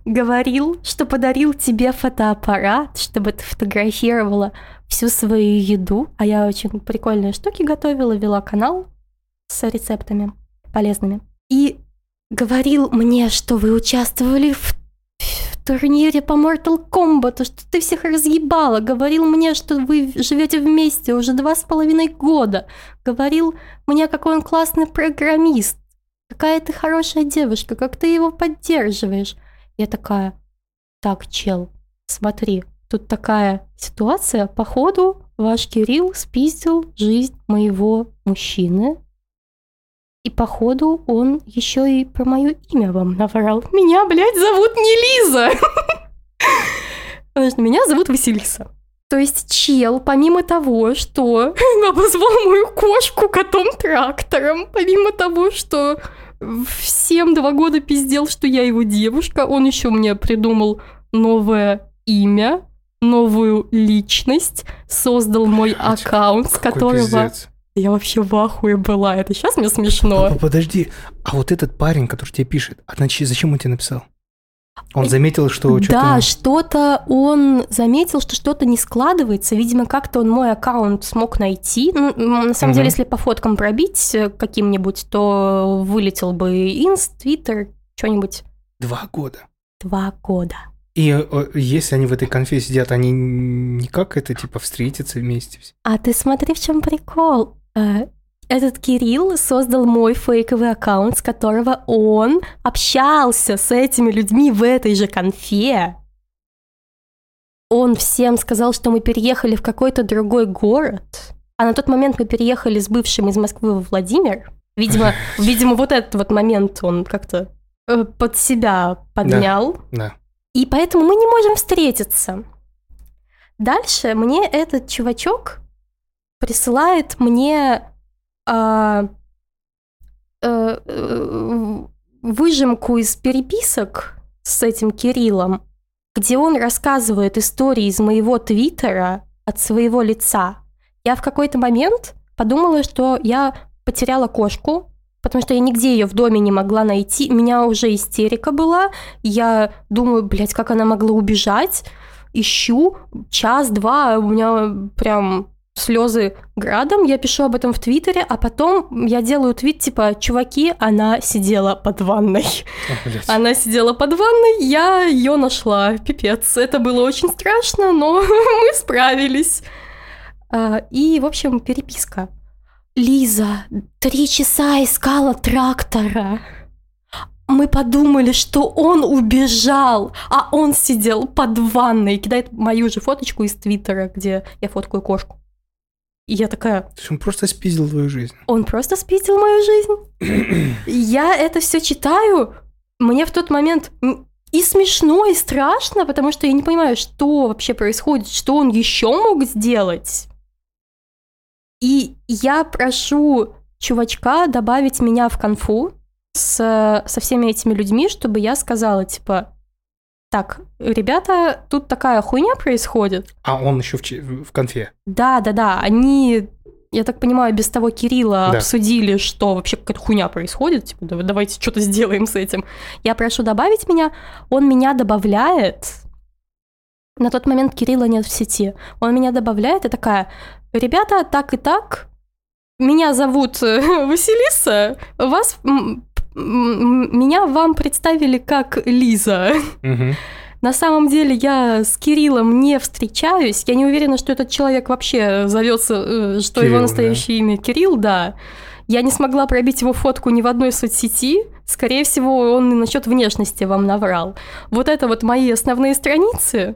Говорил, что подарил тебе фотоаппарат, чтобы ты фотографировала всю свою еду. А я очень прикольные штуки готовила, вела канал с рецептами полезными. И говорил мне, что вы участвовали в, турнире по Mortal Kombat, что ты всех разъебала. Говорил мне, что вы живете вместе уже два с половиной года. Говорил мне, какой он классный программист. Какая ты хорошая девушка, как ты его поддерживаешь. Я такая, так, чел, смотри, тут такая ситуация, походу ваш Кирилл спиздил жизнь моего мужчины, и походу он еще и про мое имя вам наврал. Меня, блядь, зовут не Лиза. Меня зовут Василиса. То есть чел, помимо того, что обозвал мою кошку котом-трактором, помимо того, что всем два года пиздел, что я его девушка, он еще мне придумал новое имя, новую личность, создал мой аккаунт, с которого... Пиздец. Я вообще в ахуе была. Это сейчас мне смешно. Подожди, а вот этот парень, который тебе пишет, а значит, зачем он тебе написал? Он заметил, что что-то... Да, что-то он заметил, что что-то не складывается. Видимо, как-то он мой аккаунт смог найти. Ну, на самом угу. деле, если по фоткам пробить э, каким-нибудь, то вылетел бы Инст, Твиттер, что-нибудь. Два года. Два года. И если они в этой конфе сидят, они никак это, типа, встретятся вместе? А ты смотри, в чем прикол. Э, этот Кирилл создал мой фейковый аккаунт, с которого он общался с этими людьми в этой же конфе. Он всем сказал, что мы переехали в какой-то другой город. А на тот момент мы переехали с бывшим из Москвы в Владимир. Видимо, видимо, вот этот вот момент он как-то э, под себя поднял. Да, да. И поэтому мы не можем встретиться. Дальше мне этот чувачок присылает мне а, а, выжимку из переписок с этим Кириллом, где он рассказывает истории из моего твиттера от своего лица. Я в какой-то момент подумала, что я потеряла кошку, потому что я нигде ее в доме не могла найти. У меня уже истерика была. Я думаю, блядь, как она могла убежать. Ищу час-два, у меня прям слезы градом, я пишу об этом в Твиттере, а потом я делаю твит типа «Чуваки, она сидела под ванной». О, она сидела под ванной, я ее нашла, пипец. Это было очень страшно, но мы справились. А, и, в общем, переписка. Лиза, три часа искала трактора. Мы подумали, что он убежал, а он сидел под ванной и кидает мою же фоточку из Твиттера, где я фоткаю кошку. И я такая... То есть он просто спиздил твою жизнь? Он просто спиздил мою жизнь. я это все читаю, мне в тот момент и смешно, и страшно, потому что я не понимаю, что вообще происходит, что он еще мог сделать. И я прошу чувачка добавить меня в конфу с, со всеми этими людьми, чтобы я сказала, типа, так, ребята, тут такая хуйня происходит. А он еще в, в конфе? Да, да, да. Они, я так понимаю, без того Кирилла да. обсудили, что вообще какая-то хуйня происходит. Типа, давайте что-то сделаем с этим. Я прошу добавить меня. Он меня добавляет. На тот момент Кирилла нет в сети. Он меня добавляет и такая, ребята, так и так, меня зовут э, Василиса, вас меня вам представили как Лиза. Угу. На самом деле я с Кириллом не встречаюсь. Я не уверена, что этот человек вообще зовется, э, что Кирилл, его настоящее да. имя Кирилл, да. Я не смогла пробить его фотку ни в одной соцсети. Скорее всего, он и насчет внешности вам наврал. Вот это вот мои основные страницы.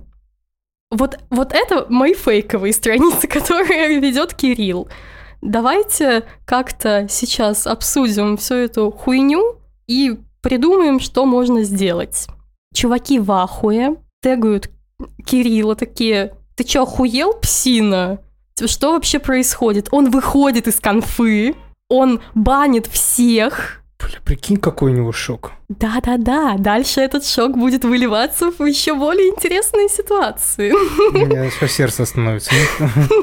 Вот, вот это мои фейковые страницы, которые ведет Кирилл. Давайте как-то сейчас обсудим всю эту хуйню и придумаем, что можно сделать. Чуваки в ахуе тегают Кирилла такие, ты чё, охуел, псина? Что вообще происходит? Он выходит из конфы, он банит всех. Бля, прикинь, какой у него шок. Да-да-да, дальше этот шок будет выливаться в еще более интересные ситуации. У меня все сердце становится.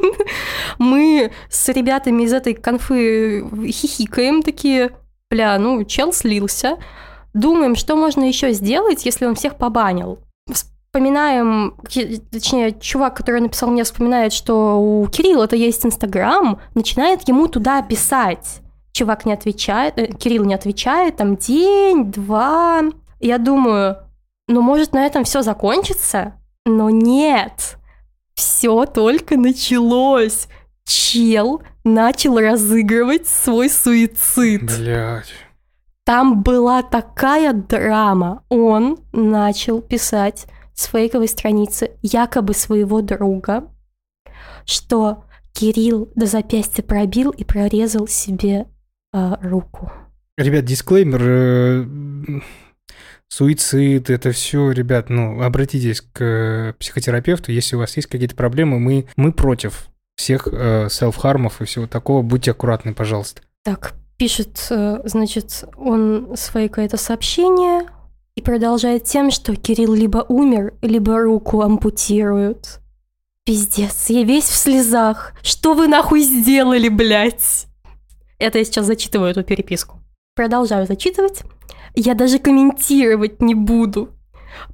Мы с ребятами из этой конфы хихикаем такие, бля, ну, чел слился. Думаем, что можно еще сделать, если он всех побанил. Вспоминаем, точнее, чувак, который написал мне, вспоминает, что у Кирилла-то есть Инстаграм, начинает ему туда писать чувак не отвечает, э, Кирилл не отвечает, там день, два. Я думаю, ну, может, на этом все закончится? Но нет, все только началось. Чел начал разыгрывать свой суицид. Блять. Там была такая драма. Он начал писать с фейковой страницы якобы своего друга, что Кирилл до запястья пробил и прорезал себе э, руку. Ребят, дисклеймер. Э, суицид, это все, ребят, ну, обратитесь к психотерапевту, если у вас есть какие-то проблемы, мы, мы против всех э, селф-хармов и всего такого. Будьте аккуратны, пожалуйста. Так, пишет, э, значит, он свое какое-то сообщение и продолжает тем, что Кирилл либо умер, либо руку ампутируют. Пиздец, я весь в слезах. Что вы нахуй сделали, блядь? Это я сейчас зачитываю эту переписку. Продолжаю зачитывать. Я даже комментировать не буду.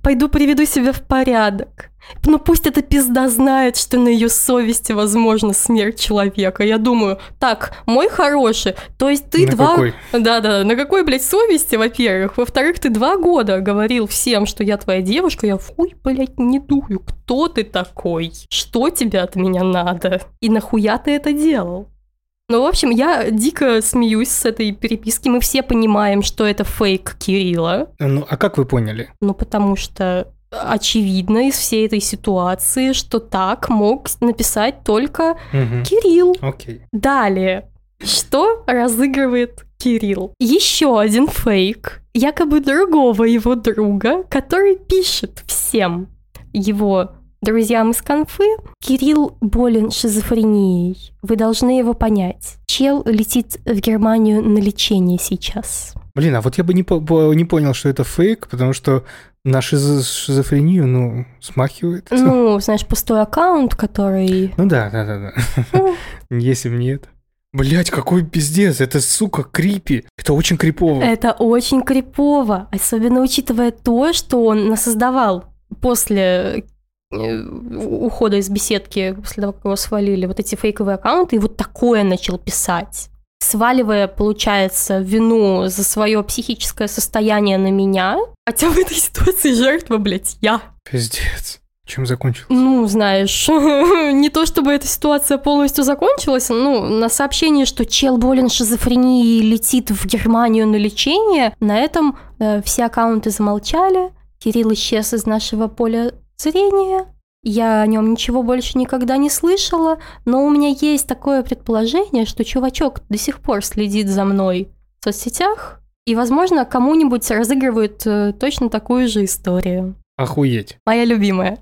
Пойду приведу себя в порядок. Ну пусть эта пизда знает, что на ее совести возможна смерть человека. Я думаю, так, мой хороший, то есть ты на два... Какой? Да-да, на какой, блядь, совести, во-первых? Во-вторых, ты два года говорил всем, что я твоя девушка, я хуй, блядь, не дую. Кто ты такой? Что тебе от меня надо? И нахуя ты это делал? Ну, в общем, я дико смеюсь с этой переписки. Мы все понимаем, что это фейк Кирилла. Ну, а как вы поняли? Ну, потому что очевидно из всей этой ситуации, что так мог написать только угу. Кирилл. Окей. Далее. Что разыгрывает Кирилл? Еще один фейк, якобы другого его друга, который пишет всем его Друзьям из конфы, Кирилл болен шизофренией. Вы должны его понять. Чел летит в Германию на лечение сейчас. Блин, а вот я бы не, по не понял, что это фейк, потому что на шизо шизофрению, ну, смахивает. Ну, знаешь, пустой аккаунт, который... Ну да, да, да, да. Если бы нет. Блять, какой пиздец, это, сука, крипи. Это очень крипово. Это очень крипово, особенно учитывая то, что он насоздавал после ухода из беседки после того, как его свалили, вот эти фейковые аккаунты, и вот такое начал писать сваливая, получается, вину за свое психическое состояние на меня. Хотя в этой ситуации жертва, блядь, я. Пиздец. Чем закончилось? Ну, знаешь, не то чтобы эта ситуация полностью закончилась, ну, на сообщение, что чел болен шизофренией и летит в Германию на лечение, на этом э, все аккаунты замолчали, Кирилл исчез из нашего поля зрения. Я о нем ничего больше никогда не слышала, но у меня есть такое предположение, что чувачок до сих пор следит за мной в соцсетях, и, возможно, кому-нибудь разыгрывает э, точно такую же историю. Охуеть. Моя любимая.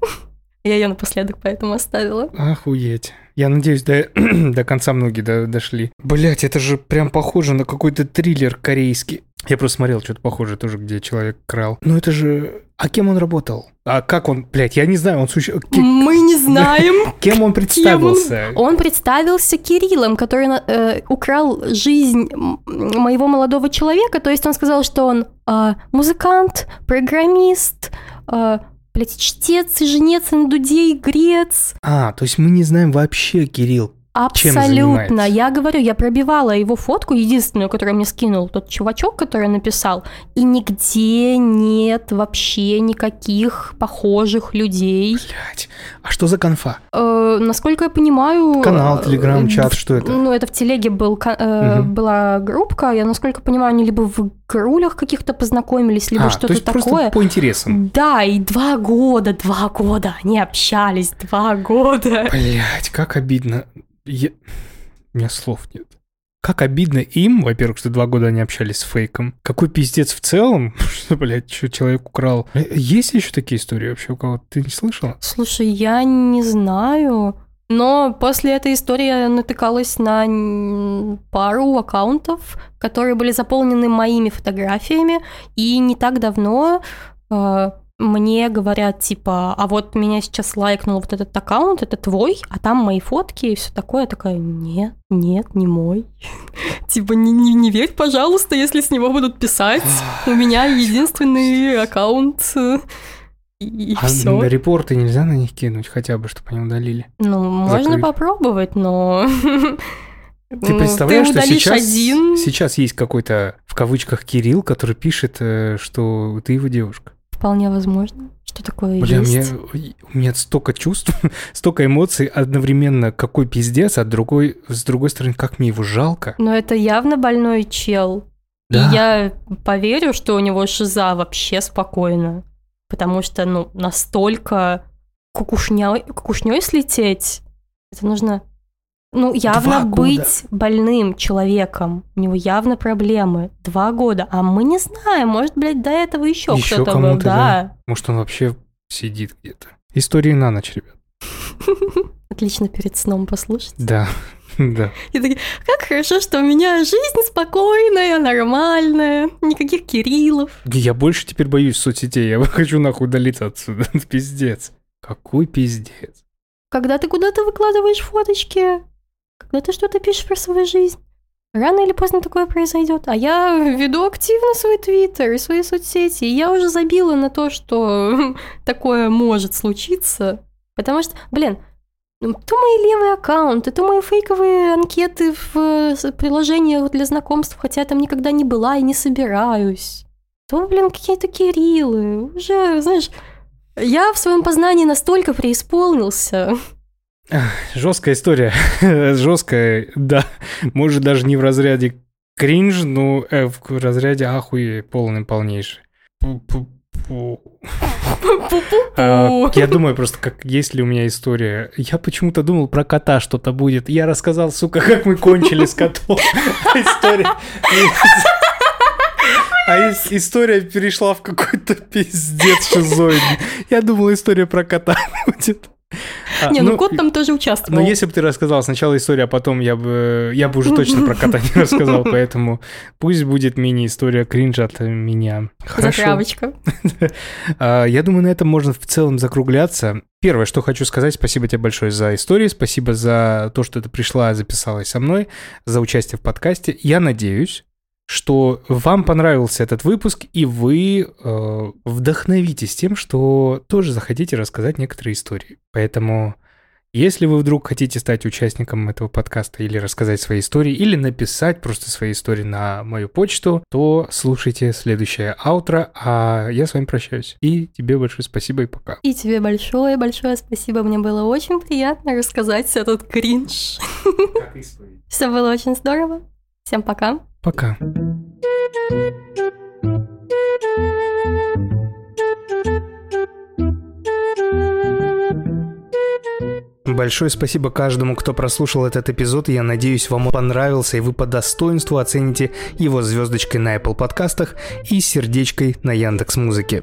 Я ее напоследок поэтому оставила. Охуеть. Я надеюсь, до, до конца многие до, дошли. Блять, это же прям похоже на какой-то триллер корейский. Я просто смотрел что-то похожее тоже, где человек крал. Ну это же... А кем он работал? А как он, блядь, я не знаю, он суще... Мы не знаем. Кем он представился? Он, он представился Кириллом, который э, украл жизнь моего молодого человека. То есть он сказал, что он э, музыкант, программист, э, блядь, чтец и женец на дуде и грец. А, то есть мы не знаем вообще, Кирилл, Абсолютно. Я говорю, я пробивала его фотку, единственную, которую мне скинул тот чувачок, который написал, и нигде нет вообще никаких похожих людей. Блять, а что за конфа? Э, насколько я понимаю... Канал, телеграм, э, чат, что это? Ну, это в телеге был, э, угу. была группка, я, насколько понимаю, они либо в крулях каких-то познакомились, либо а, что-то то есть такое. Просто по интересам. Да, и два года, два года они общались, два года. Блять, как обидно. Я... У меня слов нет. Как обидно им, во-первых, что два года они общались с фейком. Какой пиздец в целом, что, блядь, что человек украл. Э, есть еще такие истории вообще у кого-то? Ты не слышала? Слушай, я не знаю. Но после этой истории я натыкалась на пару аккаунтов, которые были заполнены моими фотографиями, и не так давно э, мне говорят, типа, а вот меня сейчас лайкнул вот этот аккаунт, это твой, а там мои фотки и все такое. Я такая, нет, нет, не мой. Типа, не, не, не верь, пожалуйста, если с него будут писать. У меня единственный аккаунт. И, а все. Репорты нельзя на них кинуть, хотя бы, чтобы они удалили. Ну, можно попробовать, но. Ты ну, представляешь, ты что сейчас, один... сейчас есть какой-то, в кавычках, Кирилл, который пишет, э, что ты его девушка. Вполне возможно. Что такое Бля, есть? Мне, у меня столько чувств, столько эмоций одновременно. Какой пиздец, а другой, с другой стороны, как мне его жалко. Но это явно больной чел. Да. И я поверю, что у него шиза вообще спокойно. Потому что, ну, настолько кукушней, кукушней слететь, это нужно ну, явно быть больным человеком. У него явно проблемы. Два года. А мы не знаем. Может, блядь, до этого еще, еще кто-то был. Да. да. Может, он вообще сидит где-то. Истории на ночь, ребят. Отлично перед сном послушать. Да. Да. И такие, как хорошо, что у меня жизнь спокойная, нормальная, никаких Кириллов. Я больше теперь боюсь соцсетей, я хочу нахуй удалиться отсюда. Пиздец. Какой пиздец. Когда ты куда-то выкладываешь фоточки, когда ты что-то пишешь про свою жизнь, рано или поздно такое произойдет. А я веду активно свой твиттер и свои соцсети, и я уже забила на то, что такое может случиться. Потому что, блин, ну, то мои левые аккаунты, то мои фейковые анкеты в приложениях для знакомств, хотя я там никогда не была и не собираюсь. То, блин, какие-то Кириллы. Уже, знаешь, я в своем познании настолько преисполнился, Жесткая история. Жесткая, да. Может, даже не в разряде кринж, но э, в разряде ахуй полный, полнейший. А, я думаю просто, как есть ли у меня история. Я почему-то думал про кота что-то будет. Я рассказал, сука, как мы кончили с котом. История. А история перешла в какой-то пиздец шизоидный. Я думал, история про кота будет. А, не, ну, ну кот там тоже участвовал. Ну, если бы ты рассказал сначала историю, а потом я бы, я бы уже точно про кота не рассказал, поэтому пусть будет мини-история кринжа от меня. Хорошо. Затравочка. А, я думаю, на этом можно в целом закругляться. Первое, что хочу сказать, спасибо тебе большое за историю, спасибо за то, что ты пришла, записалась со мной, за участие в подкасте. Я надеюсь, что вам понравился этот выпуск, и вы э, вдохновитесь тем, что тоже захотите рассказать некоторые истории. Поэтому, если вы вдруг хотите стать участником этого подкаста или рассказать свои истории, или написать просто свои истории на мою почту, то слушайте следующее аутро, а я с вами прощаюсь. И тебе большое спасибо и пока. И тебе большое-большое спасибо. Мне было очень приятно рассказать этот кринж. Все было очень здорово. Всем пока. Пока. Большое спасибо каждому, кто прослушал этот эпизод. Я надеюсь, вам он понравился, и вы по достоинству оцените его звездочкой на Apple подкастах и сердечкой на Яндекс Музыке.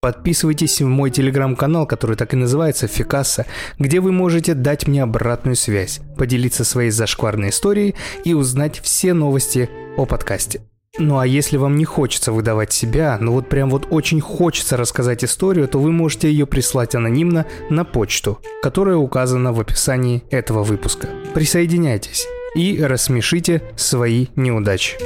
Подписывайтесь в мой телеграм-канал, который так и называется Фикаса, где вы можете дать мне обратную связь, поделиться своей зашкварной историей и узнать все новости о подкасте. Ну а если вам не хочется выдавать себя, но вот прям вот очень хочется рассказать историю, то вы можете ее прислать анонимно на почту, которая указана в описании этого выпуска. Присоединяйтесь и рассмешите свои неудачи.